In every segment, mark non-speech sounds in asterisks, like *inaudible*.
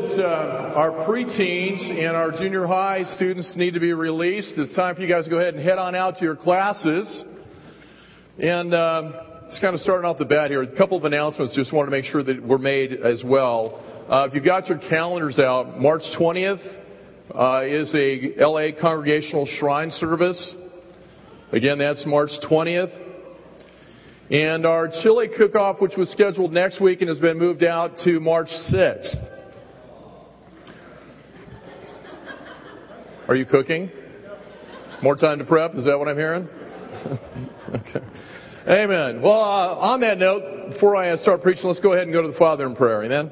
that uh, our preteens and our junior high students need to be released. It's time for you guys to go ahead and head on out to your classes. And uh, it's kind of starting off the bat here. A couple of announcements just want to make sure that were made as well. Uh, if you've got your calendars out, March 20th uh, is a LA Congregational Shrine service. Again, that's March 20th. And our chili cook-off, which was scheduled next week and has been moved out to March 6th. Are you cooking? More time to prep? Is that what I'm hearing? *laughs* okay. Amen. Well, uh, on that note, before I start preaching, let's go ahead and go to the Father in prayer. Amen.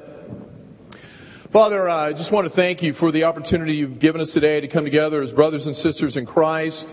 Father, I just want to thank you for the opportunity you've given us today to come together as brothers and sisters in Christ.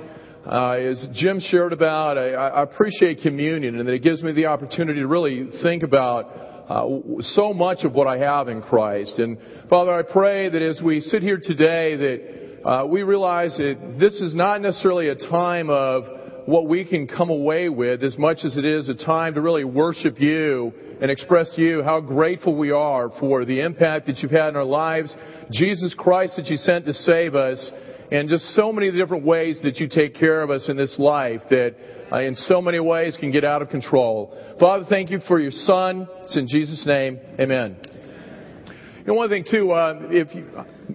Uh, as Jim shared about, I, I, appreciate communion and that it gives me the opportunity to really think about uh, so much of what I have in Christ. And Father, I pray that as we sit here today, that uh, we realize that this is not necessarily a time of what we can come away with as much as it is a time to really worship you and express to you how grateful we are for the impact that you've had in our lives, Jesus Christ that you sent to save us, and just so many different ways that you take care of us in this life that uh, in so many ways can get out of control. Father, thank you for your son. It's in Jesus' name. Amen. Know, one thing too, uh, if you,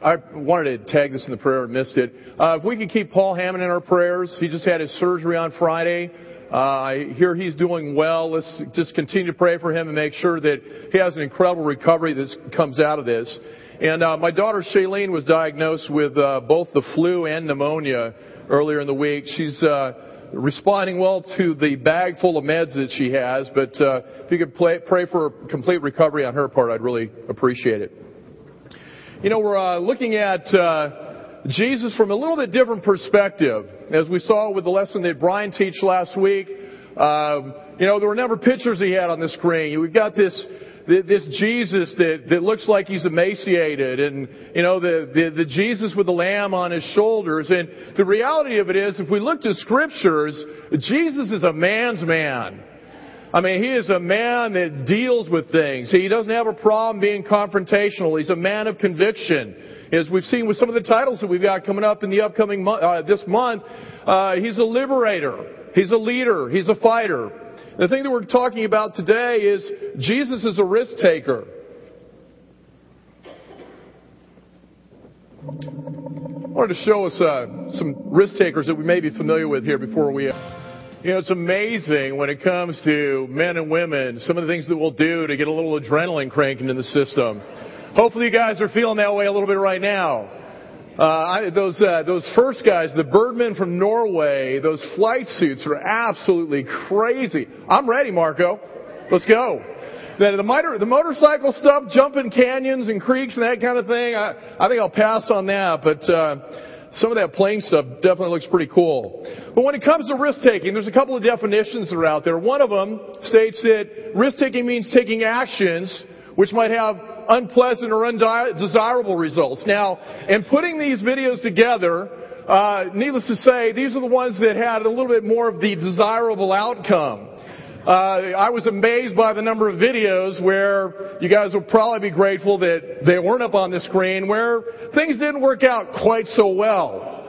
I wanted to tag this in the prayer and missed it. Uh, if we could keep Paul Hammond in our prayers, he just had his surgery on Friday. Uh, I hear he's doing well. Let's just continue to pray for him and make sure that he has an incredible recovery that comes out of this. And uh, my daughter Shailene was diagnosed with uh, both the flu and pneumonia earlier in the week. She's uh, responding well to the bag full of meds that she has, but uh, if you could play, pray for a complete recovery on her part, I'd really appreciate it. You know, we're uh, looking at uh, Jesus from a little bit different perspective, as we saw with the lesson that Brian teach last week. Um, you know, there were number pictures he had on the screen. We've got this this Jesus that, that looks like he's emaciated and, you know, the, the, the Jesus with the lamb on his shoulders. And the reality of it is, if we look to scriptures, Jesus is a man's man. I mean, he is a man that deals with things. He doesn't have a problem being confrontational. He's a man of conviction. As we've seen with some of the titles that we've got coming up in the upcoming month, uh, this month, uh, he's a liberator. He's a leader. He's a fighter. The thing that we're talking about today is Jesus is a risk taker. I wanted to show us uh, some risk takers that we may be familiar with here before we. You know, it's amazing when it comes to men and women, some of the things that we'll do to get a little adrenaline cranking in the system. Hopefully you guys are feeling that way a little bit right now. Uh, I, those uh, those first guys, the Birdmen from Norway, those flight suits are absolutely crazy. I'm ready, Marco. Let's go. The, the, motor, the motorcycle stuff, jumping canyons and creeks and that kind of thing, I, I think I'll pass on that. But uh, some of that plane stuff definitely looks pretty cool. But when it comes to risk taking, there's a couple of definitions that are out there. One of them states that risk taking means taking actions which might have unpleasant or undesirable results. Now, in putting these videos together, uh, needless to say, these are the ones that had a little bit more of the desirable outcome. Uh, I was amazed by the number of videos where you guys will probably be grateful that they weren't up on the screen, where things didn't work out quite so well.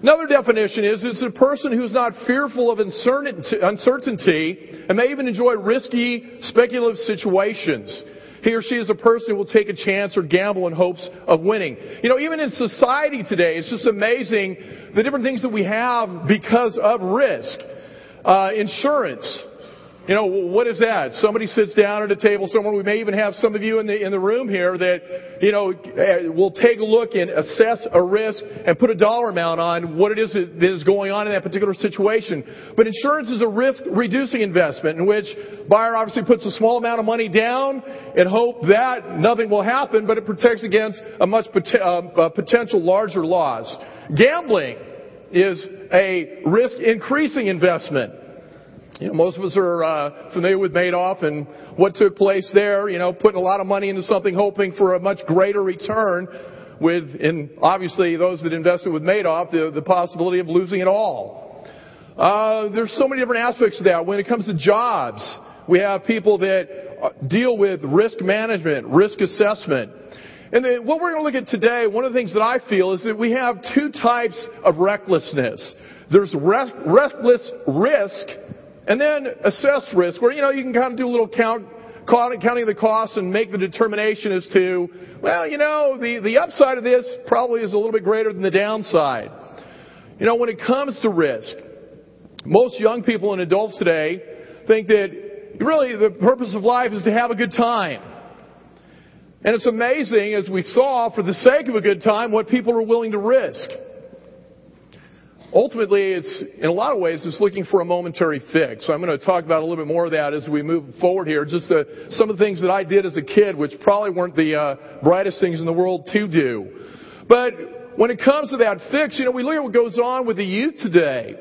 Another definition is it's a person who's not fearful of uncertainty and may even enjoy risky, speculative situations. He or she is a person who will take a chance or gamble in hopes of winning. You know, even in society today, it's just amazing the different things that we have because of risk. Uh, insurance. You know, what is that? Somebody sits down at a table somewhere. We may even have some of you in the, in the room here that, you know, eh, will take a look and assess a risk and put a dollar amount on what it is that is going on in that particular situation. But insurance is a risk reducing investment in which buyer obviously puts a small amount of money down and hope that nothing will happen, but it protects against a much uh, potential larger loss. Gambling is a risk increasing investment. You know, most of us are uh, familiar with Madoff and what took place there. You know, putting a lot of money into something, hoping for a much greater return. With, and obviously, those that invested with Madoff, the, the possibility of losing it all. Uh, there's so many different aspects of that. When it comes to jobs, we have people that uh, deal with risk management, risk assessment. And then what we're going to look at today, one of the things that I feel is that we have two types of recklessness. There's reckless risk and then assess risk, where, you know, you can kind of do a little count, counting the costs and make the determination as to, well, you know, the, the upside of this probably is a little bit greater than the downside. You know, when it comes to risk, most young people and adults today think that really the purpose of life is to have a good time. And it's amazing, as we saw, for the sake of a good time, what people are willing to risk. Ultimately, it's, in a lot of ways, it's looking for a momentary fix. I'm going to talk about a little bit more of that as we move forward here. Just uh, some of the things that I did as a kid, which probably weren't the uh, brightest things in the world to do. But when it comes to that fix, you know, we look at what goes on with the youth today.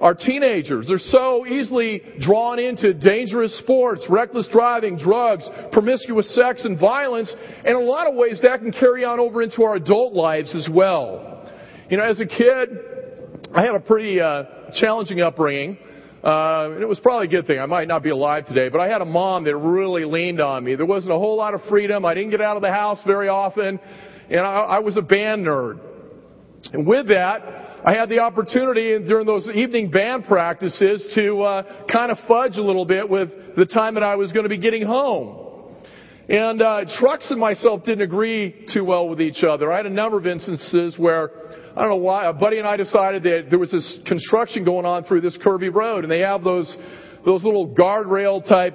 Our teenagers, they're so easily drawn into dangerous sports, reckless driving, drugs, promiscuous sex, and violence. And in a lot of ways, that can carry on over into our adult lives as well. You know, as a kid, I had a pretty uh, challenging upbringing. Uh, and it was probably a good thing. I might not be alive today, but I had a mom that really leaned on me. There wasn't a whole lot of freedom. I didn't get out of the house very often, and I, I was a band nerd. And with that, I had the opportunity during those evening band practices to uh, kind of fudge a little bit with the time that I was going to be getting home. And uh, Trucks and myself didn't agree too well with each other. I had a number of instances where I don't know why, a buddy and I decided that there was this construction going on through this curvy road, and they have those those little guardrail type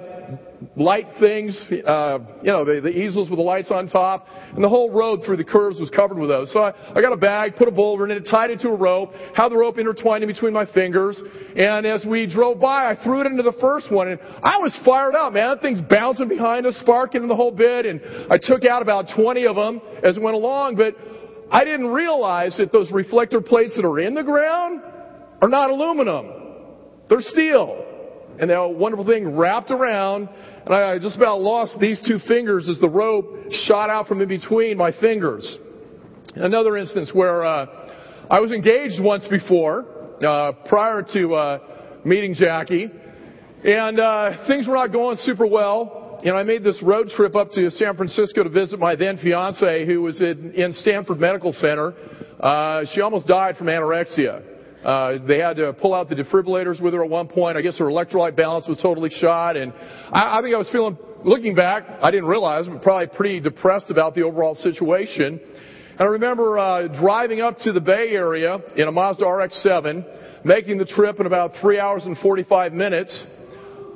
light things, uh, you know, the, the easels with the lights on top, and the whole road through the curves was covered with those. So I, I got a bag, put a boulder in it, tied it to a rope, had the rope intertwined in between my fingers, and as we drove by, I threw it into the first one, and I was fired up, man. That thing's bouncing behind us, sparking the whole bit, and I took out about 20 of them as it went along, but I didn't realize that those reflector plates that are in the ground are not aluminum. They're steel. And that wonderful thing wrapped around, and I just about lost these two fingers as the rope shot out from in between my fingers. Another instance where uh, I was engaged once before, uh, prior to uh, meeting Jackie, and uh, things were not going super well you know, I made this road trip up to San Francisco to visit my then fiance who was in, in Stanford Medical Center. Uh, she almost died from anorexia. Uh, they had to pull out the defibrillators with her at one point. I guess her electrolyte balance was totally shot. And I, I think I was feeling, looking back, I didn't realize, but probably pretty depressed about the overall situation. And I remember uh, driving up to the Bay Area in a Mazda RX-7, making the trip in about three hours and 45 minutes.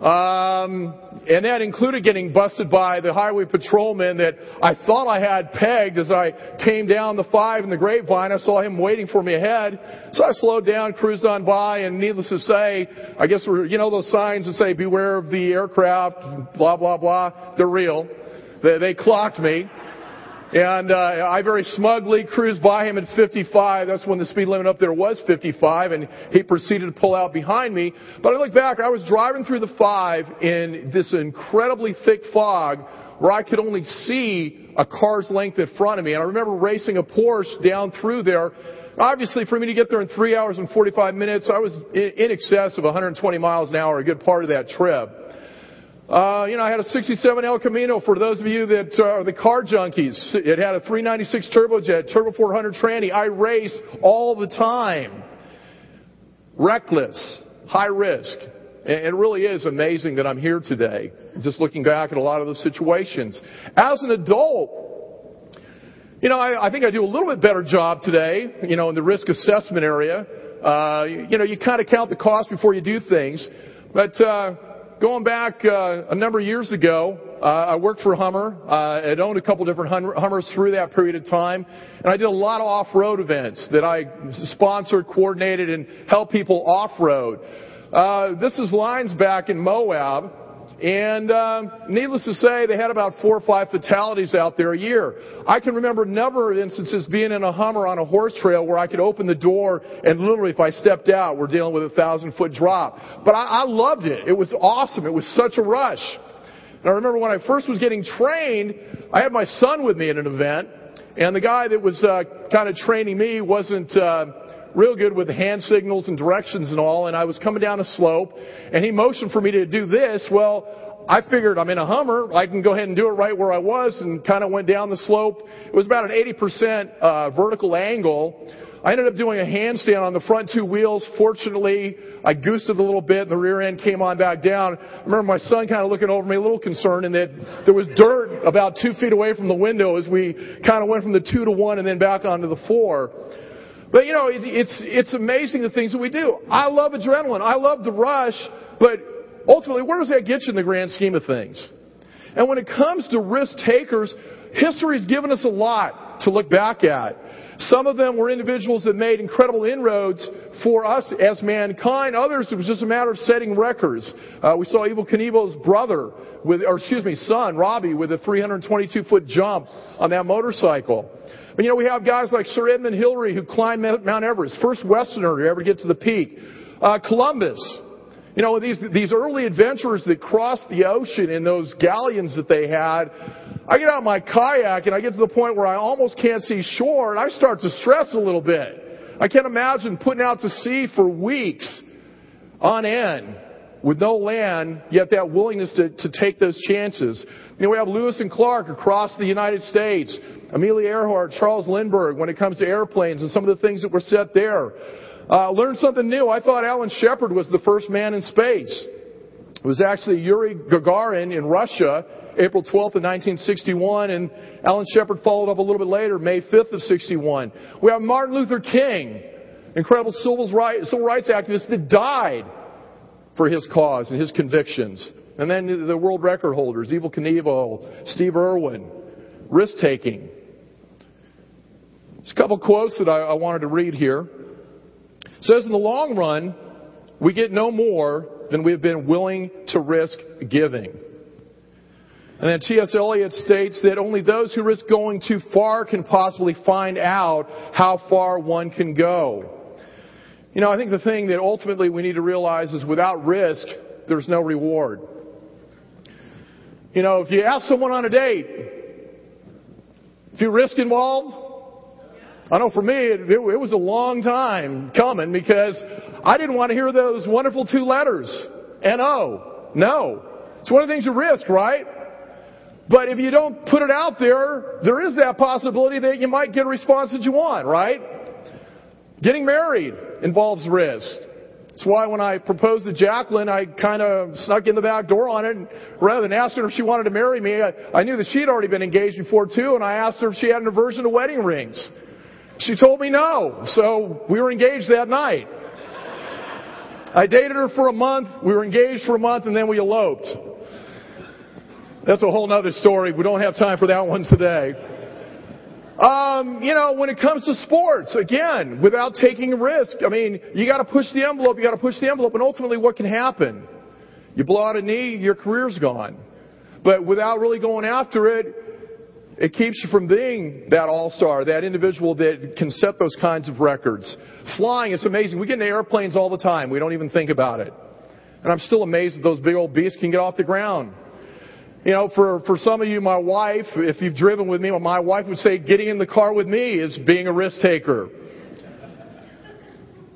Um, and that included getting busted by the highway patrolman that I thought I had pegged as I came down the five in the grapevine. I saw him waiting for me ahead. So I slowed down, cruised on by, and needless to say, I guess we're, you know those signs that say beware of the aircraft, blah, blah, blah. They're real. They, they clocked me. And uh, I very smugly cruised by him at 55. That's when the speed limit up there was 55, and he proceeded to pull out behind me. But I look back, I was driving through the five in this incredibly thick fog where I could only see a car's length in front of me. And I remember racing a Porsche down through there. Obviously, for me to get there in three hours and 45 minutes, I was in excess of 120 miles an hour a good part of that trip. Uh, you know, I had a 67 El Camino for those of you that are the car junkies. It had a 396 turbojet, turbo 400 tranny. I race all the time. Reckless, high risk. It really is amazing that I'm here today, just looking back at a lot of those situations. As an adult, you know, I, I think I do a little bit better job today, you know, in the risk assessment area. Uh, you know, you kind of count the cost before you do things. But, uh, going back uh, a number of years ago, uh, I worked for Hummer. Uh, I'd owned a couple different Hummers through that period of time, and I did a lot of off-road events that I sponsored, coordinated, and helped people off-road. Uh, this is Lion's Back in Moab. And uh, needless to say, they had about four or five fatalities out there a year. I can remember a number of instances being in a Hummer on a horse trail where I could open the door and literally, if I stepped out, we're dealing with a thousand foot drop. But I, I loved it. It was awesome. It was such a rush. And I remember when I first was getting trained, I had my son with me at an event, and the guy that was uh, kind of training me wasn't. Uh, real good with hand signals and directions and all, and I was coming down a slope, and he motioned for me to do this. Well, I figured I'm in a Hummer. I can go ahead and do it right where I was and kind of went down the slope. It was about an 80% uh, vertical angle. I ended up doing a handstand on the front two wheels. Fortunately, I goosed it a little bit and the rear end came on back down. I remember my son kind of looking over me a little concerned and that there was dirt about two feet away from the window as we kind of went from the two to one and then back onto the four. But you know, it's, it's amazing the things that we do. I love adrenaline. I love the rush, but ultimately, where does that get you in the grand scheme of things? And when it comes to risk takers, history's given us a lot to look back at. Some of them were individuals that made incredible inroads for us as mankind. Others, it was just a matter of setting records. Uh, we saw Evel Knievel's brother, with, or excuse me, son, Robbie, with a 322 foot jump on that motorcycle. But you know, we have guys like Sir Edmund Hillary who climbed Mount Everest, first Westerner to ever get to the peak. Uh, Columbus, you know, these, these early adventurers that crossed the ocean in those galleons that they had, I get out my kayak and I get to the point where I almost can't see shore and I start to stress a little bit. I can't imagine putting out to sea for weeks on end with no land, yet that willingness to, to take those chances. You know, we have Lewis and Clark across the United States, Amelia Earhart, Charles Lindbergh when it comes to airplanes and some of the things that were set there. Uh, learned something new. I thought Alan Shepard was the first man in space. It was actually Yuri Gagarin in Russia, April 12th of 1961, and Alan Shepard followed up a little bit later, May 5th of 61. We have Martin Luther King, incredible civil rights, activist that died for his cause and his convictions. And then the world record holders, Evel Knievel, Steve Irwin, risk taking. There's a couple quotes that I, I wanted to read here. It says, in the long run, we get no more than we have been willing to risk giving. And then T.S. Eliot states that only those who risk going too far can possibly find out how far one can go. You know, I think the thing that ultimately we need to realize is without risk, there's no reward. You know, if you ask someone on a date, if you risk involved, I know for me, it, it, it was a long time coming because I didn't want to hear those wonderful two letters. N-O. No. It's one of the things you risk, right? But if you don't put it out there, there is that possibility that you might get a response that you want, right? Getting married involves risk. That's why when I proposed to Jacqueline, I kind of snuck in the back door on it. And rather than asking her if she wanted to marry me, I, I knew that she'd already been engaged before too, and I asked her if she had an aversion to wedding rings. She told me no. So we were engaged that night. I dated her for a month. We were engaged for a month and then we eloped. That's a whole other story. We don't have time for that one today. Um, you know, when it comes to sports, again, without taking risk, I mean, you gotta push the envelope, you gotta push the envelope, and ultimately what can happen? You blow out a knee, your career's gone. But without really going after it, it keeps you from being that all-star, that individual that can set those kinds of records. Flying, it's amazing. We get in airplanes all the time. We don't even think about it. And I'm still amazed that those big old beasts can get off the ground. You know, for, for some of you, my wife, if you've driven with me, my wife would say getting in the car with me is being a risk taker.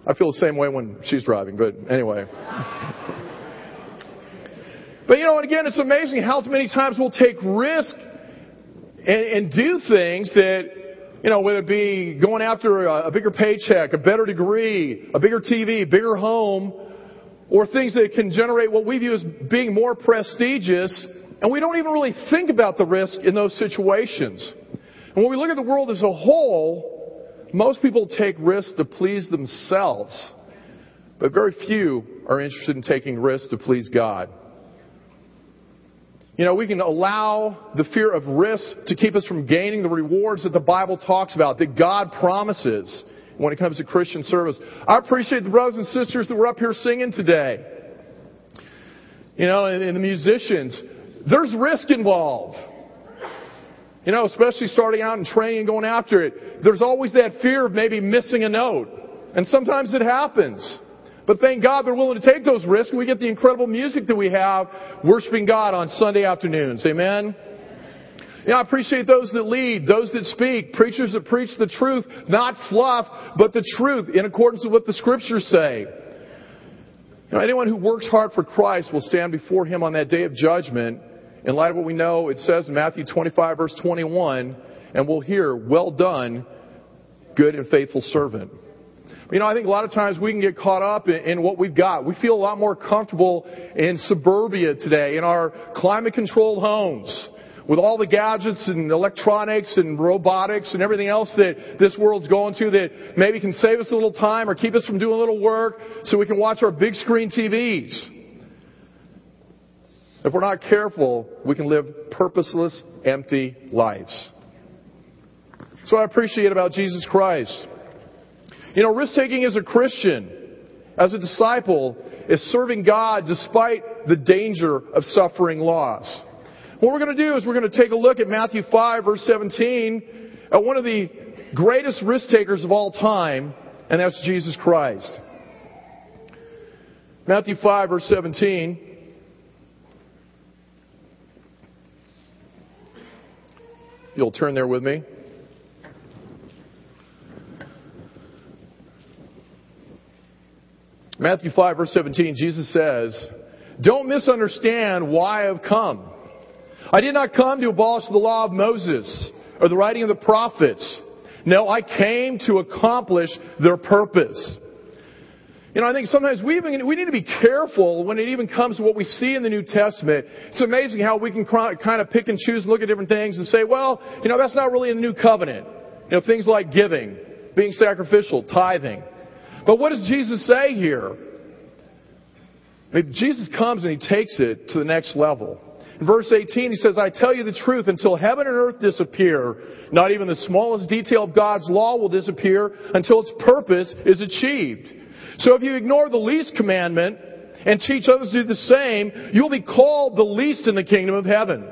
I feel the same way when she's driving, but anyway. but you know, and again, it's amazing how many times we'll take risk and, and do things that, you know, whether it be going after a, a bigger paycheck, a better degree, a bigger TV, bigger home, or things that can generate what we view as being more prestigious, and we don't even really think about the risk in those situations. And when we look at the world as a whole, most people take risks to please themselves, but very few are interested in taking risks to please God. You know, we can allow the fear of risk to keep us from gaining the rewards that the Bible talks about, that God promises when it comes to Christian service. I appreciate the brothers and sisters that were up here singing today. You know, and, and the musicians. There's risk involved. You know, especially starting out and training and going after it. There's always that fear of maybe missing a note. And sometimes it happens. But thank God they're willing to take those risks. And we get the incredible music that we have worshiping God on Sunday afternoons. Amen? You know, I appreciate those that lead, those that speak, preachers that preach the truth, not fluff, but the truth in accordance with what the scriptures say. You know, anyone who works hard for Christ will stand before Him on that day of judgment. In light of what we know, it says in Matthew 25 verse 21, and we'll hear, well done, good and faithful servant. You know, I think a lot of times we can get caught up in, in, what we've got. We feel a lot more comfortable in suburbia today, in our climate controlled homes, with all the gadgets and electronics and robotics and everything else that this world's going to that maybe can save us a little time or keep us from doing a little work so we can watch our big screen TVs. If we're not careful, we can live purposeless, empty lives. So I appreciate about Jesus Christ. You know, risk taking as a Christian, as a disciple, is serving God despite the danger of suffering loss. What we're going to do is we're going to take a look at Matthew 5 verse 17 at one of the greatest risk takers of all time, and that's Jesus Christ. Matthew 5 verse 17. You'll turn there with me. Matthew 5 verse 17, Jesus says, Don't misunderstand why I've come. I did not come to abolish the law of Moses or the writing of the prophets. No, I came to accomplish their purpose. You know, I think sometimes we even, we need to be careful when it even comes to what we see in the New Testament. It's amazing how we can kind of pick and choose and look at different things and say, well, you know, that's not really in the New Covenant. You know, things like giving, being sacrificial, tithing. But what does Jesus say here? I mean, Jesus comes and he takes it to the next level. In verse 18, he says, I tell you the truth, until heaven and earth disappear, not even the smallest detail of God's law will disappear until its purpose is achieved. So if you ignore the least commandment and teach others to do the same, you'll be called the least in the kingdom of heaven.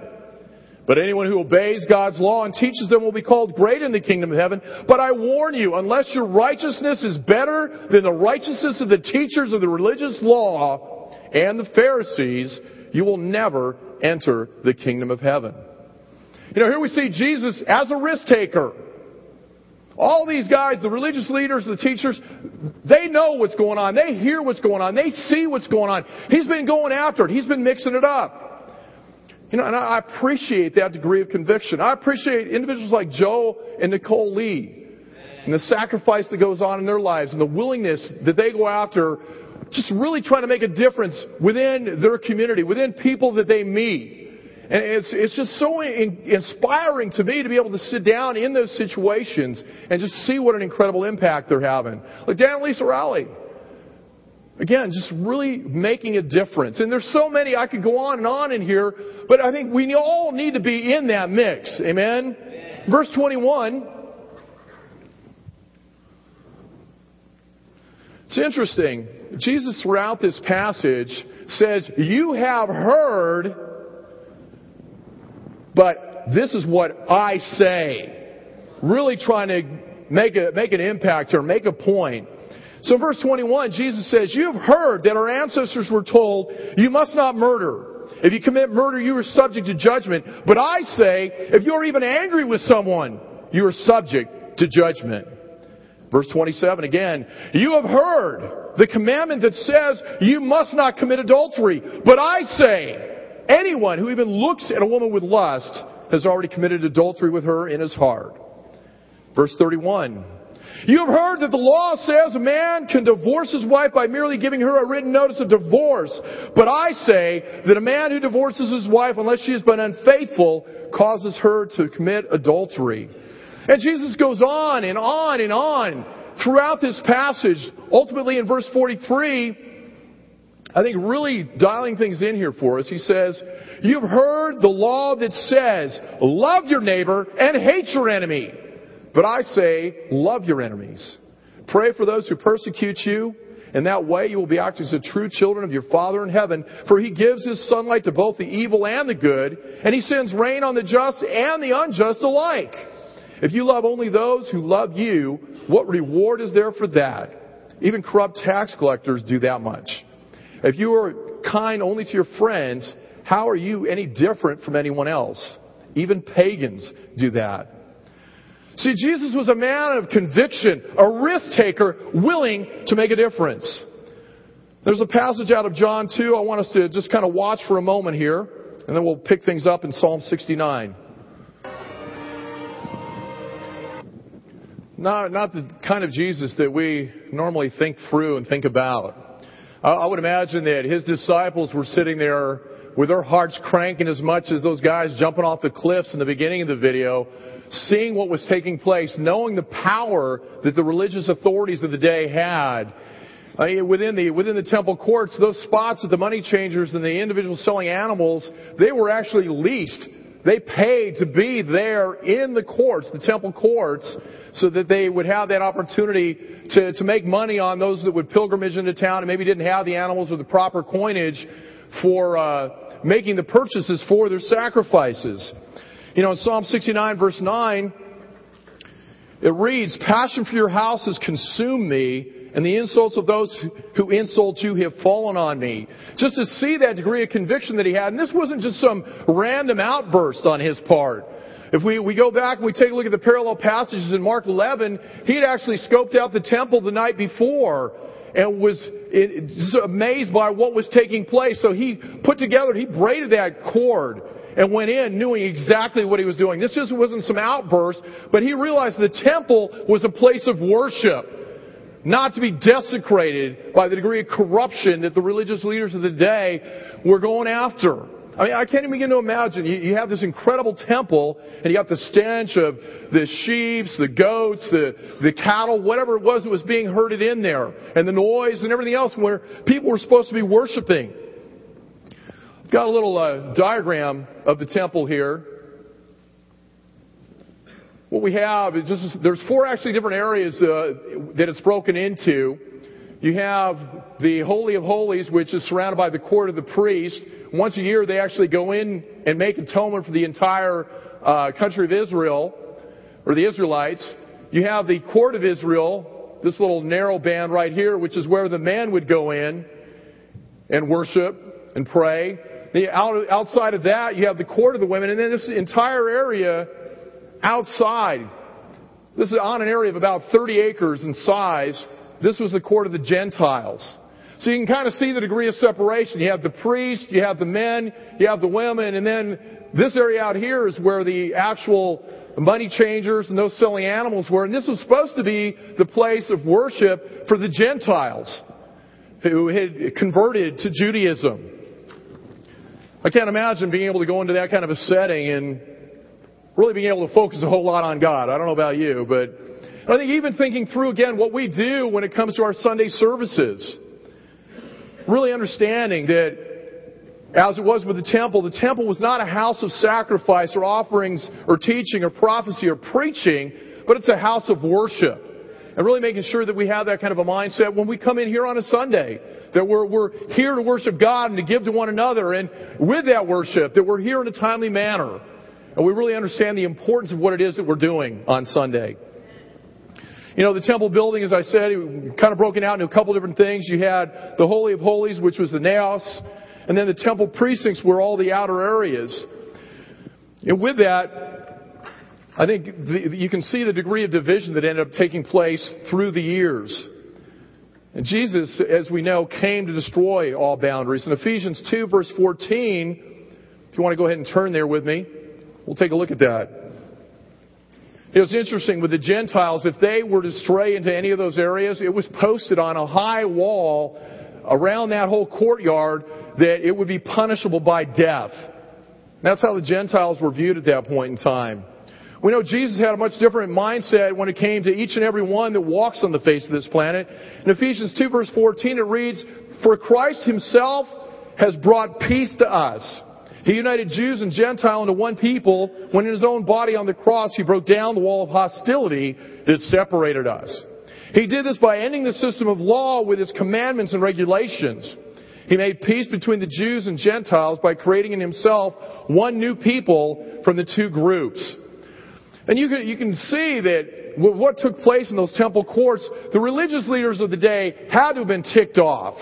But anyone who obeys God's law and teaches them will be called great in the kingdom of heaven. But I warn you, unless your righteousness is better than the righteousness of the teachers of the religious law and the Pharisees, you will never enter the kingdom of heaven. You know, here we see Jesus as a risk taker. All these guys, the religious leaders, the teachers, they know what's going on. They hear what's going on. They see what's going on. He's been going after it. He's been mixing it up. You know, and I appreciate that degree of conviction. I appreciate individuals like Joe and Nicole Lee and the sacrifice that goes on in their lives and the willingness that they go after just really trying to make a difference within their community, within people that they meet. And it's, it's just so in, inspiring to me to be able to sit down in those situations and just see what an incredible impact they're having. Like Dan and Lisa Rowley. Again, just really making a difference. And there's so many, I could go on and on in here, but I think we all need to be in that mix. Amen? Amen. Verse 21. It's interesting. Jesus, throughout this passage, says, You have heard, but this is what I say. Really trying to make, a, make an impact or make a point. So in verse 21, Jesus says, You have heard that our ancestors were told, You must not murder. If you commit murder, you are subject to judgment. But I say, if you're even angry with someone, you are subject to judgment. Verse 27 again, You have heard the commandment that says, You must not commit adultery. But I say, anyone who even looks at a woman with lust has already committed adultery with her in his heart. Verse 31. You have heard that the law says a man can divorce his wife by merely giving her a written notice of divorce. But I say that a man who divorces his wife unless she has been unfaithful causes her to commit adultery. And Jesus goes on and on and on throughout this passage. Ultimately in verse 43, I think really dialing things in here for us, he says, You've heard the law that says, love your neighbor and hate your enemy. But I say, love your enemies. Pray for those who persecute you. In that way, you will be acting as the true children of your Father in heaven, for He gives His sunlight to both the evil and the good, and He sends rain on the just and the unjust alike. If you love only those who love you, what reward is there for that? Even corrupt tax collectors do that much. If you are kind only to your friends, how are you any different from anyone else? Even pagans do that. See, Jesus was a man of conviction, a risk taker, willing to make a difference. There's a passage out of John 2 I want us to just kind of watch for a moment here, and then we'll pick things up in Psalm 69. Not, not the kind of Jesus that we normally think through and think about. I, I would imagine that his disciples were sitting there with their hearts cranking as much as those guys jumping off the cliffs in the beginning of the video, seeing what was taking place, knowing the power that the religious authorities of the day had. Uh, within the within the temple courts, those spots that the money changers and the individuals selling animals, they were actually leased. They paid to be there in the courts, the temple courts, so that they would have that opportunity to, to make money on those that would pilgrimage into town and maybe didn't have the animals or the proper coinage for uh, making the purchases for their sacrifices. You know, in Psalm 69 verse 9, it reads, Passion for your house has consumed me, and the insults of those who insult you have fallen on me. Just to see that degree of conviction that he had, and this wasn't just some random outburst on his part. If we, we go back and we take a look at the parallel passages in Mark 11, he had actually scoped out the temple the night before and was amazed by what was taking place. So he put together, he braided that cord and went in knowing exactly what he was doing. This just wasn't some outburst, but he realized the temple was a place of worship, not to be desecrated by the degree of corruption that the religious leaders of the day were going after. I mean, I can't even begin to imagine. You, you have this incredible temple, and you got the stench of the sheep, the goats, the, the cattle, whatever it was that was being herded in there, and the noise and everything else where people were supposed to be worshiping. Got a little uh, diagram of the temple here. What we have is just, there's four actually different areas uh, that it's broken into. You have the Holy of Holies, which is surrounded by the court of the priest. Once a year, they actually go in and make atonement for the entire uh, country of Israel, or the Israelites. You have the court of Israel, this little narrow band right here, which is where the man would go in and worship and pray. The, out, outside of that, you have the court of the women, and then this entire area outside. This is on an area of about 30 acres in size this was the court of the Gentiles. So you can kind of see the degree of separation. You have the priest, you have the men, you have the women, and then this area out here is where the actual money changers and those selling animals were. And this was supposed to be the place of worship for the Gentiles who had converted to Judaism. I can't imagine being able to go into that kind of a setting and really being able to focus a whole lot on God. I don't know about you, but I think even thinking through again what we do when it comes to our Sunday services, really understanding that as it was with the temple, the temple was not a house of sacrifice or offerings or teaching or prophecy or preaching, but it's a house of worship. And really making sure that we have that kind of a mindset when we come in here on a Sunday. That we're, we're here to worship God and to give to one another. And with that worship, that we're here in a timely manner. And we really understand the importance of what it is that we're doing on Sunday. You know, the temple building, as I said, kind of broken out into a couple different things. You had the Holy of Holies, which was the naos, and then the temple precincts were all the outer areas. And with that, I think the, you can see the degree of division that ended up taking place through the years. And Jesus, as we know, came to destroy all boundaries. In Ephesians 2 verse 14, if you want to go ahead and turn there with me, we'll take a look at that. It was interesting with the Gentiles, if they were to stray into any of those areas, it was posted on a high wall around that whole courtyard that it would be punishable by death. That's how the Gentiles were viewed at that point in time. We know Jesus had a much different mindset when it came to each and every one that walks on the face of this planet. In Ephesians 2 verse 14 it reads, For Christ himself has brought peace to us he united Jews and Gentile into one people when in his own body on the cross he broke down the wall of hostility that separated us. He did this by ending the system of law with its commandments and regulations. He made peace between the Jews and Gentiles by creating in himself one new people from the two groups. And you can, you can see that what took place in those temple courts, the religious leaders of the day had to have been ticked off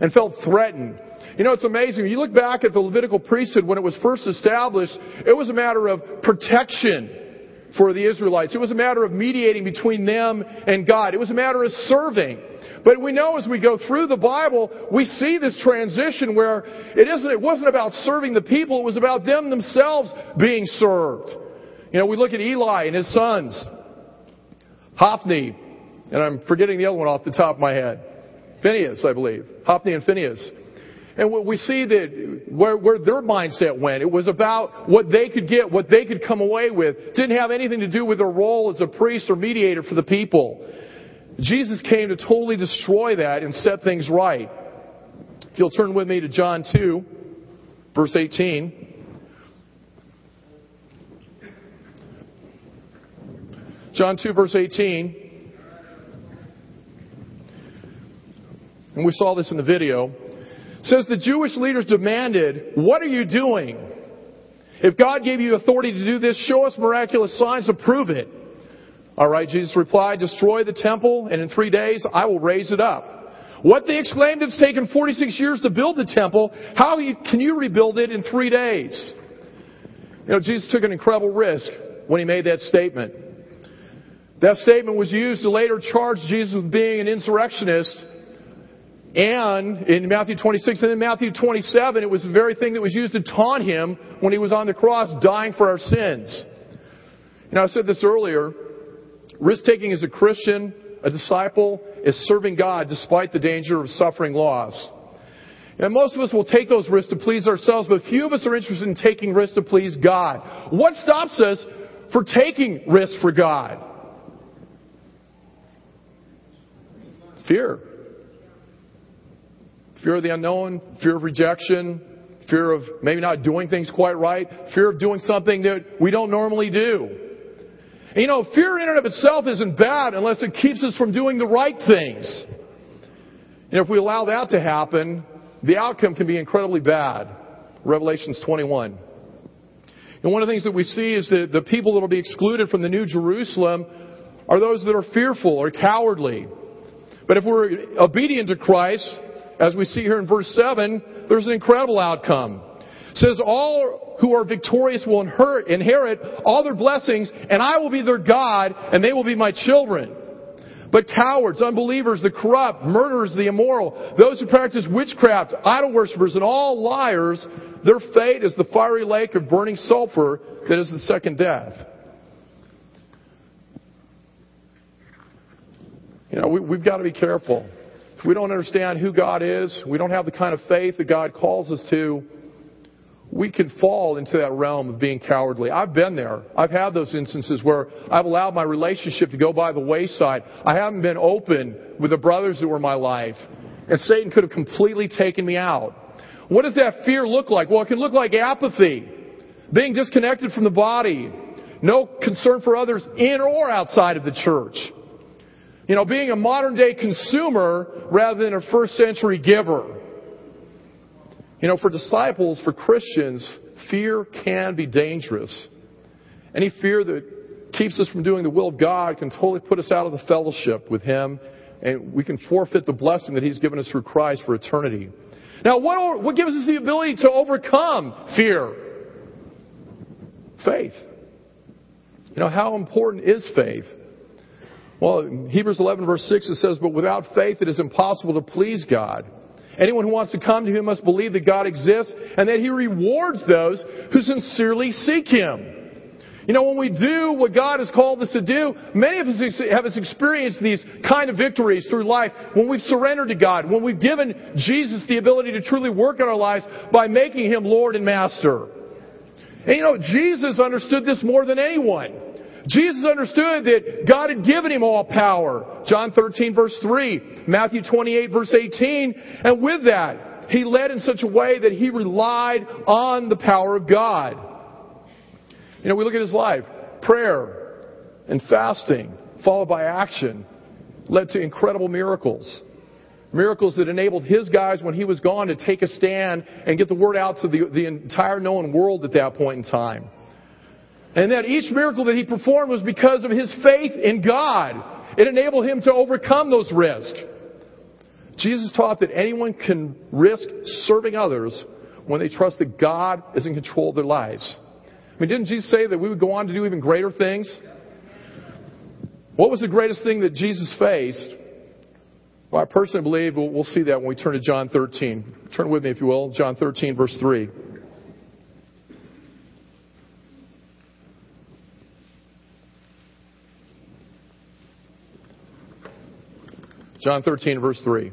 and felt threatened you know, it's amazing. You look back at the Levitical priesthood when it was first established, it was a matter of protection for the Israelites. It was a matter of mediating between them and God. It was a matter of serving. But we know as we go through the Bible, we see this transition where it isn't, it wasn't about serving the people, it was about them themselves being served. You know, we look at Eli and his sons, Hophni, and I'm forgetting the other one off the top of my head. Phineas, I believe. Hophni and Phineas. And we see that where, where their mindset went, it was about what they could get, what they could come away with. It didn't have anything to do with their role as a priest or mediator for the people. Jesus came to totally destroy that and set things right. If you'll turn with me to John 2, verse 18. John 2, verse 18. And we saw this in the video. Says the Jewish leaders demanded, What are you doing? If God gave you authority to do this, show us miraculous signs to prove it. All right, Jesus replied, Destroy the temple, and in three days I will raise it up. What they exclaimed, it's taken 46 years to build the temple. How can you rebuild it in three days? You know, Jesus took an incredible risk when he made that statement. That statement was used to later charge Jesus with being an insurrectionist. And in Matthew 26 and in Matthew 27, it was the very thing that was used to taunt him when he was on the cross dying for our sins. Know, I said this earlier. Risk taking as a Christian, a disciple, is serving God despite the danger of suffering loss. And most of us will take those risks to please ourselves, but few of us are interested in taking risks to please God. What stops us for taking risks for God? Fear. Fear of the unknown, fear of rejection, fear of maybe not doing things quite right, fear of doing something that we don't normally do. And you know, fear in and of itself isn't bad unless it keeps us from doing the right things. And if we allow that to happen, the outcome can be incredibly bad. Revelations 21. And one of the things that we see is that the people that will be excluded from the New Jerusalem are those that are fearful or cowardly. But if we're obedient to Christ, as we see here in verse 7, there's an incredible outcome. It says, All who are victorious will inherit all their blessings, and I will be their God, and they will be my children. But cowards, unbelievers, the corrupt, murderers, the immoral, those who practice witchcraft, idol worshippers, and all liars, their fate is the fiery lake of burning sulfur that is the second death. You know, we, have got to be careful. If we don't understand who God is, we don't have the kind of faith that God calls us to, we can fall into that realm of being cowardly. I've been there. I've had those instances where I've allowed my relationship to go by the wayside. I haven't been open with the brothers that were my life. And Satan could have completely taken me out. What does that fear look like? Well, it can look like apathy, being disconnected from the body, no concern for others in or outside of the church. You know, being a modern day consumer rather than a first century giver. You know, for disciples, for Christians, fear can be dangerous. Any fear that keeps us from doing the will of God can totally put us out of the fellowship with Him, and we can forfeit the blessing that He's given us through Christ for eternity. Now, what, what gives us the ability to overcome fear? Faith. You know, how important is faith? Well, Hebrews 11 verse 6 it says, But without faith it is impossible to please God. Anyone who wants to come to Him must believe that God exists and that He rewards those who sincerely seek Him. You know, when we do what God has called us to do, many of us have experienced these kind of victories through life when we've surrendered to God, when we've given Jesus the ability to truly work in our lives by making Him Lord and Master. And you know, Jesus understood this more than anyone. Jesus understood that God had given him all power. John 13 verse 3, Matthew 28 verse 18, and with that, he led in such a way that he relied on the power of God. You know, we look at his life. Prayer and fasting, followed by action, led to incredible miracles. Miracles that enabled his guys, when he was gone, to take a stand and get the word out to the, the entire known world at that point in time. And that each miracle that he performed was because of his faith in God. It enabled him to overcome those risks. Jesus taught that anyone can risk serving others when they trust that God is in control of their lives. I mean, didn't Jesus say that we would go on to do even greater things? What was the greatest thing that Jesus faced? Well, I personally believe we'll, we'll see that when we turn to John 13. Turn with me, if you will. John 13, verse 3. John 13, verse 3.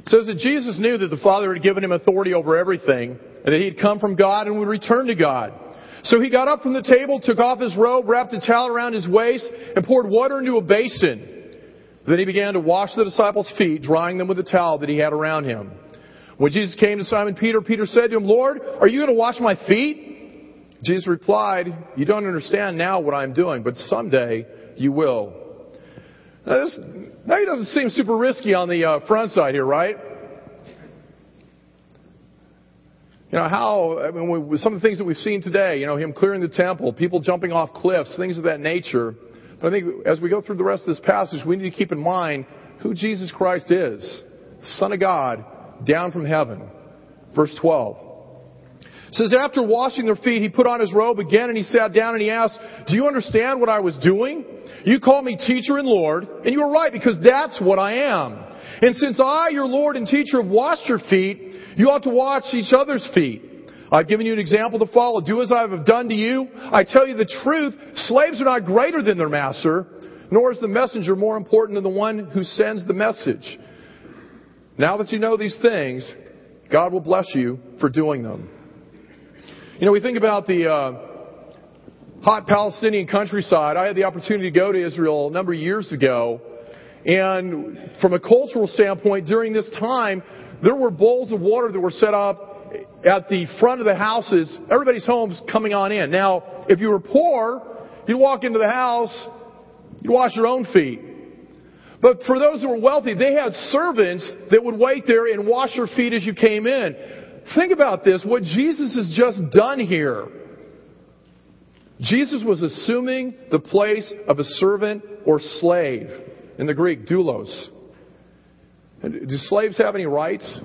It says that Jesus knew that the Father had given him authority over everything, and that he had come from God and would return to God. So he got up from the table, took off his robe, wrapped a towel around his waist, and poured water into a basin. Then he began to wash the disciples' feet, drying them with the towel that he had around him. When Jesus came to Simon Peter, Peter said to him, Lord, are you going to wash my feet? Jesus replied, You don't understand now what I'm doing, but someday you will. Now, this, doesn't seem super risky on the uh, front side here, right? You know, how, I mean, some of the things that we've seen today, you know, him clearing the temple, people jumping off cliffs, things of that nature. But I think as we go through the rest of this passage, we need to keep in mind who Jesus Christ is. Son of God, down from heaven. Verse 12. Says, after washing their feet, he put on his robe again and he sat down and he asked, do you understand what I was doing? You call me teacher and Lord, and you are right because that's what I am. And since I, your Lord and teacher, have washed your feet, you ought to wash each other's feet. I've given you an example to follow. Do as I have done to you. I tell you the truth, slaves are not greater than their master, nor is the messenger more important than the one who sends the message. Now that you know these things, God will bless you for doing them. You know, we think about the uh, hot Palestinian countryside. I had the opportunity to go to Israel a number of years ago. And from a cultural standpoint, during this time, there were bowls of water that were set up at the front of the houses, everybody's homes coming on in. Now, if you were poor, you'd walk into the house, you'd wash your own feet. But for those who were wealthy, they had servants that would wait there and wash your feet as you came in. Think about this, what Jesus has just done here. Jesus was assuming the place of a servant or slave. In the Greek, doulos. Do slaves have any rights?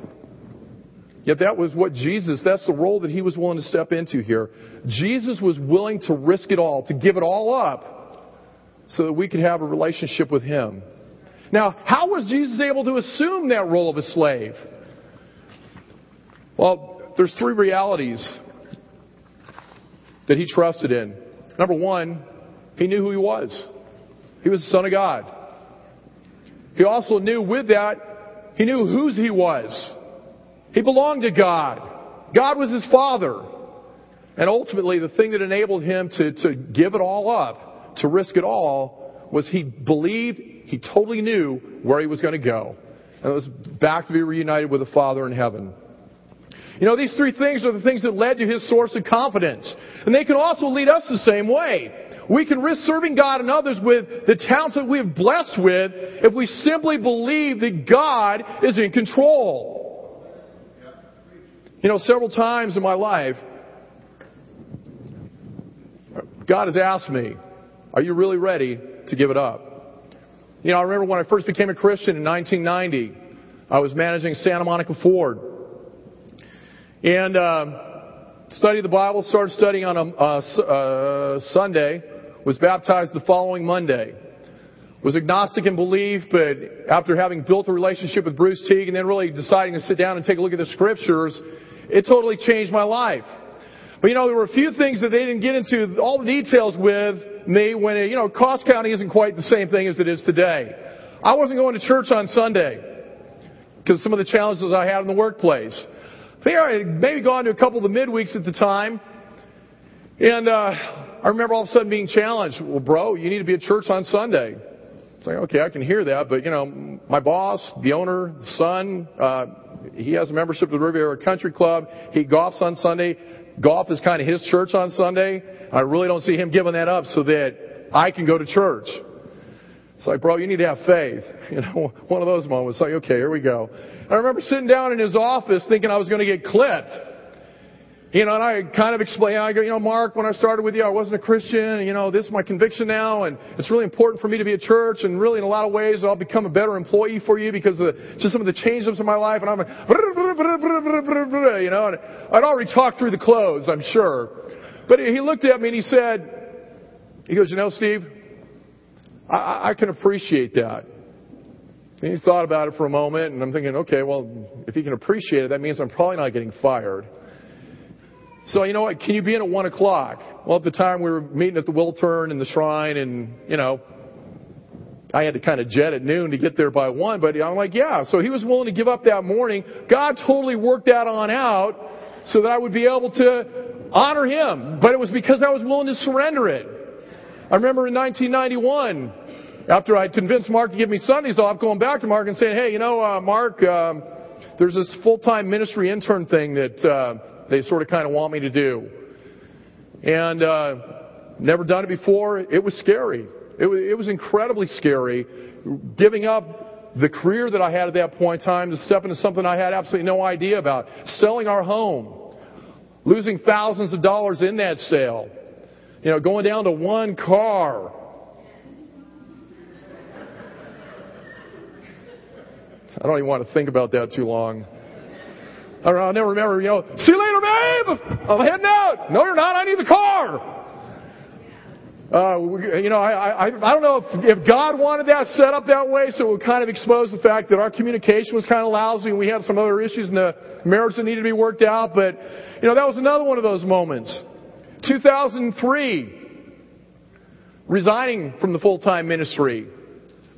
Yet that was what Jesus, that's the role that he was willing to step into here. Jesus was willing to risk it all, to give it all up, so that we could have a relationship with him. Now, how was Jesus able to assume that role of a slave? Well, there's three realities that he trusted in. Number one, he knew who he was. He was the Son of God. He also knew with that, he knew whose he was. He belonged to God. God was his father. And ultimately, the thing that enabled him to, to give it all up, to risk it all, was he believed, he totally knew where he was going to go. And it was back to be reunited with the Father in heaven. You know, these three things are the things that led to his source of confidence. And they can also lead us the same way. We can risk serving God and others with the talents that we have blessed with if we simply believe that God is in control. You know, several times in my life, God has asked me, are you really ready to give it up? You know, I remember when I first became a Christian in 1990, I was managing Santa Monica Ford. And uh, studied the Bible, started studying on a uh, uh, Sunday, was baptized the following Monday. Was agnostic in belief, but after having built a relationship with Bruce Teague and then really deciding to sit down and take a look at the scriptures, it totally changed my life. But you know, there were a few things that they didn't get into all the details with me when, it, you know, Cost County isn't quite the same thing as it is today. I wasn't going to church on Sunday because some of the challenges I had in the workplace. I think I had maybe gone to a couple of the midweeks at the time. And uh, I remember all of a sudden being challenged. Well, bro, you need to be at church on Sunday. It's like, okay, I can hear that, but you know, my boss, the owner, the son, uh, he has a membership of the Riviera Country Club. He golfs on Sunday. Golf is kind of his church on Sunday. I really don't see him giving that up so that I can go to church. It's like, bro, you need to have faith. *laughs* You know, one of those moments. It's like, okay, here we go. I remember sitting down in his office thinking I was going to get clipped. You know, and I kind of explained, I go, you know, Mark, when I started with you, I wasn't a Christian. You know, this is my conviction now, and it's really important for me to be a church, and really in a lot of ways I'll become a better employee for you because of just some of the changes in my life. And I'm like, *laughs* you know, and I'd already talked through the clothes, I'm sure. But he looked at me and he said, he goes, you know, Steve, I, I can appreciate that. And he thought about it for a moment, and I'm thinking, okay, well, if he can appreciate it, that means I'm probably not getting fired. So, you know what, can you be in at 1 o'clock? Well, at the time we were meeting at the Wiltern and the Shrine, and, you know, I had to kind of jet at noon to get there by 1, but I'm like, yeah. So he was willing to give up that morning. God totally worked that on out so that I would be able to honor him. But it was because I was willing to surrender it. I remember in 1991, after I convinced Mark to give me Sundays off, going back to Mark and saying, hey, you know, uh, Mark, um, there's this full-time ministry intern thing that uh, they sort of kind of want me to do. And uh, never done it before. It was scary. It was, it was incredibly scary giving up the career that I had at that point in time to step into something I had absolutely no idea about. Selling our home. Losing thousands of dollars in that sale. You know, going down to one car. I don't even want to think about that too long. I'll never remember, you know, see you later, babe! I'm heading out! No, you're not, I need the car! Uh, you know, I, I, I don't know if, if God wanted that set up that way, so it would kind of expose the fact that our communication was kind of lousy and we had some other issues in the marriage that needed to be worked out, but, you know, that was another one of those moments. 2003, resigning from the full-time ministry,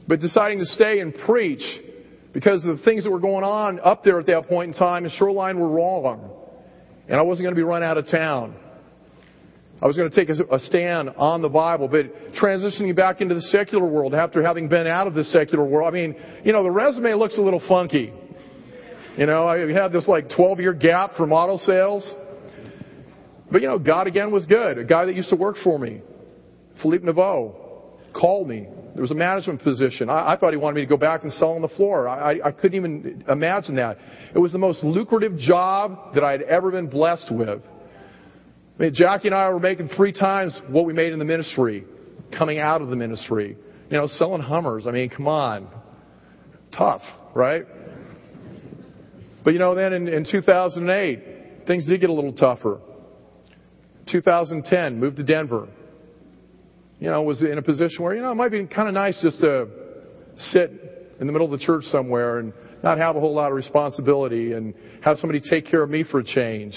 but deciding to stay and preach because of the things that were going on up there at that point in time in Shoreline were wrong. And I wasn't going to be run out of town. I was going to take a stand on the Bible, but transitioning back into the secular world after having been out of the secular world, I mean, you know, the resume looks a little funky. You know, I had this like 12 year gap from auto sales. But you know, God again was good. A guy that used to work for me, Philippe Naveau, called me there was a management position. I, I thought he wanted me to go back and sell on the floor. I, I, couldn't even imagine that. It was the most lucrative job that I had ever been blessed with. I mean, Jackie and I were making three times what we made in the ministry, coming out of the ministry. You know, selling Hummers. I mean, come on. Tough, right? But you know, then in, in 2008, things did get a little tougher. 2010, moved to Denver you know, was in a position where, you know, it might be kind of nice just to sit in the middle of the church somewhere and not have a whole lot of responsibility and have somebody take care of me for a change.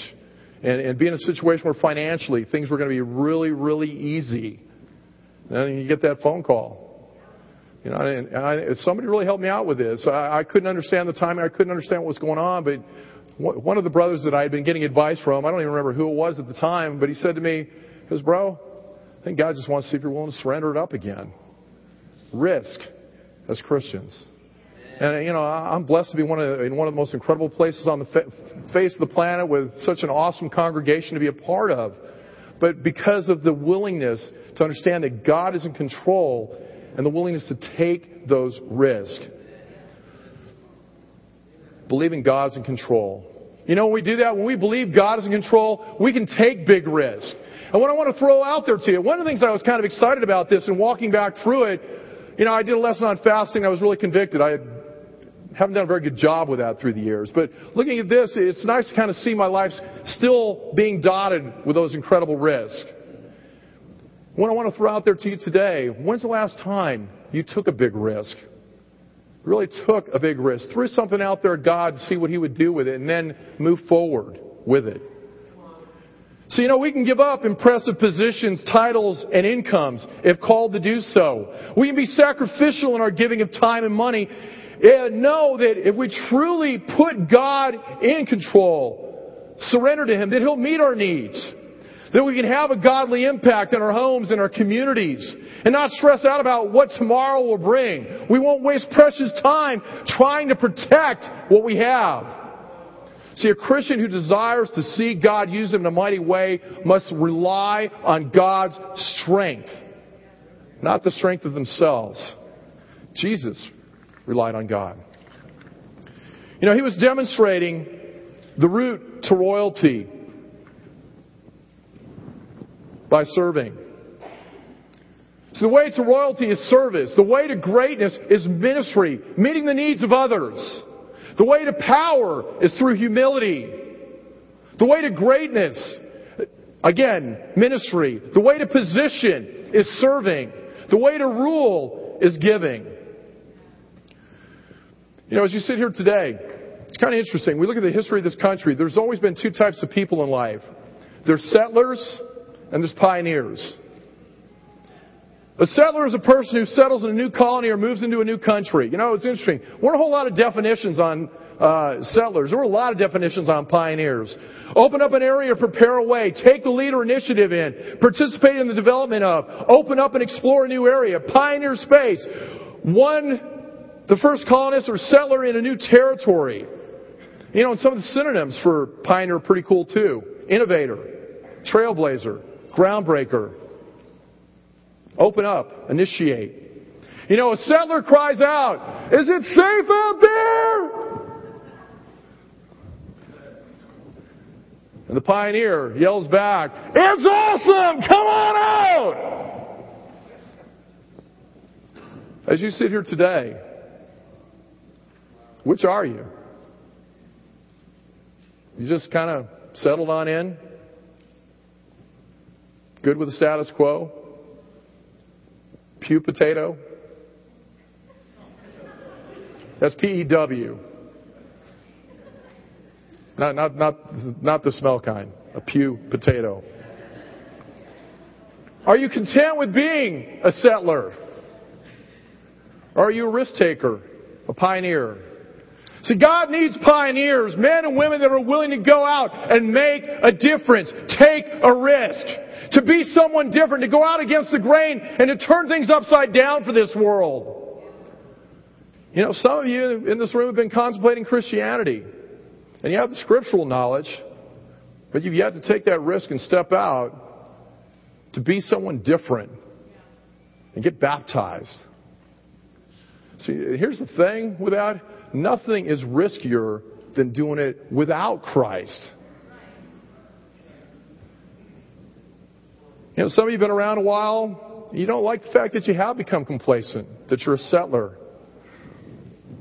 And, and be in a situation where financially things were going to be really, really easy. And then you get that phone call. You know, and I, somebody really helped me out with this. I, I couldn't understand the timing. I couldn't understand what was going on, but one of the brothers that I had been getting advice from, I don't even remember who it was at the time, but he said to me, he goes, bro, think God just wants to see if you're willing to surrender it up again. Risk as Christians. And you know, I'm blessed to be one of, in one of the most incredible places on the face of the planet with such an awesome congregation to be a part of. But because of the willingness to understand that God is in control and the willingness to take those risks. Believing God's in control. You know, when we do that, when we believe God is in control, we can take big risks. And what I want to throw out there to you, one of the things I was kind of excited about this and walking back through it, you know, I did a lesson on fasting. I was really convicted. I haven't done a very good job with that through the years. But looking at this, it's nice to kind of see my life still being dotted with those incredible risks. What I want to throw out there to you today, when's the last time you took a big risk? Really took a big risk. Threw something out there God to see what He would do with it and then move forward with it. So, you know, we can give up impressive positions, titles, and incomes if called to do so. We can be sacrificial in our giving of time and money. And know that if we truly put God in control, surrender to Him, that He'll meet our needs. That we can have a godly impact in our homes and our communities and not stress out about what tomorrow will bring. We won't waste precious time trying to protect what we have. See, a Christian who desires to see God use him in a mighty way must rely on God's strength, not the strength of themselves. Jesus relied on God. You know, he was demonstrating the route to royalty by serving. So the way to royalty is service. The way to greatness is ministry, meeting the needs of others. The way to power is through humility. The way to greatness, again, ministry. The way to position is serving. The way to rule is giving. You know, as you sit here today, it's kind of interesting. We look at the history of this country. There's always been two types of people in life. There's settlers and there's pioneers. A settler is a person who settles in a new colony or moves into a new country. You know, it's interesting. There weren't a whole lot of definitions on uh, settlers. There were a lot of definitions on pioneers. Open up an area, prepare a way, take the lead or initiative in, participate in the development of, open up and explore a new area, pioneer space. One, the first colonist or settler in a new territory. You know, and some of the synonyms for pioneer are pretty cool too. Innovator, trailblazer, groundbreaker. Open up, initiate. You know, a settler cries out, Is it safe out there? And the pioneer yells back, It's awesome! Come on out! As you sit here today, which are you? You just kind of settled on in? Good with the status quo? Pew potato? That's P E W. Not, not, not, not the smell kind. A pew potato. Are you content with being a settler? Or are you a risk taker, a pioneer? See, God needs pioneers, men and women that are willing to go out and make a difference, take a risk, to be someone different, to go out against the grain and to turn things upside down for this world. You know, some of you in this room have been contemplating Christianity. And you have the scriptural knowledge, but you've yet to take that risk and step out to be someone different and get baptized. See, here's the thing with that nothing is riskier than doing it without Christ. You know, some of you have been around a while. You don't like the fact that you have become complacent, that you're a settler.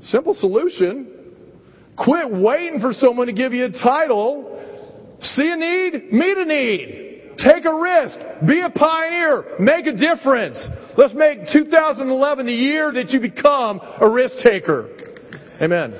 Simple solution Quit waiting for someone to give you a title. See a need, meet a need. Take a risk. Be a pioneer. Make a difference. Let's make 2011 the year that you become a risk taker. Amen.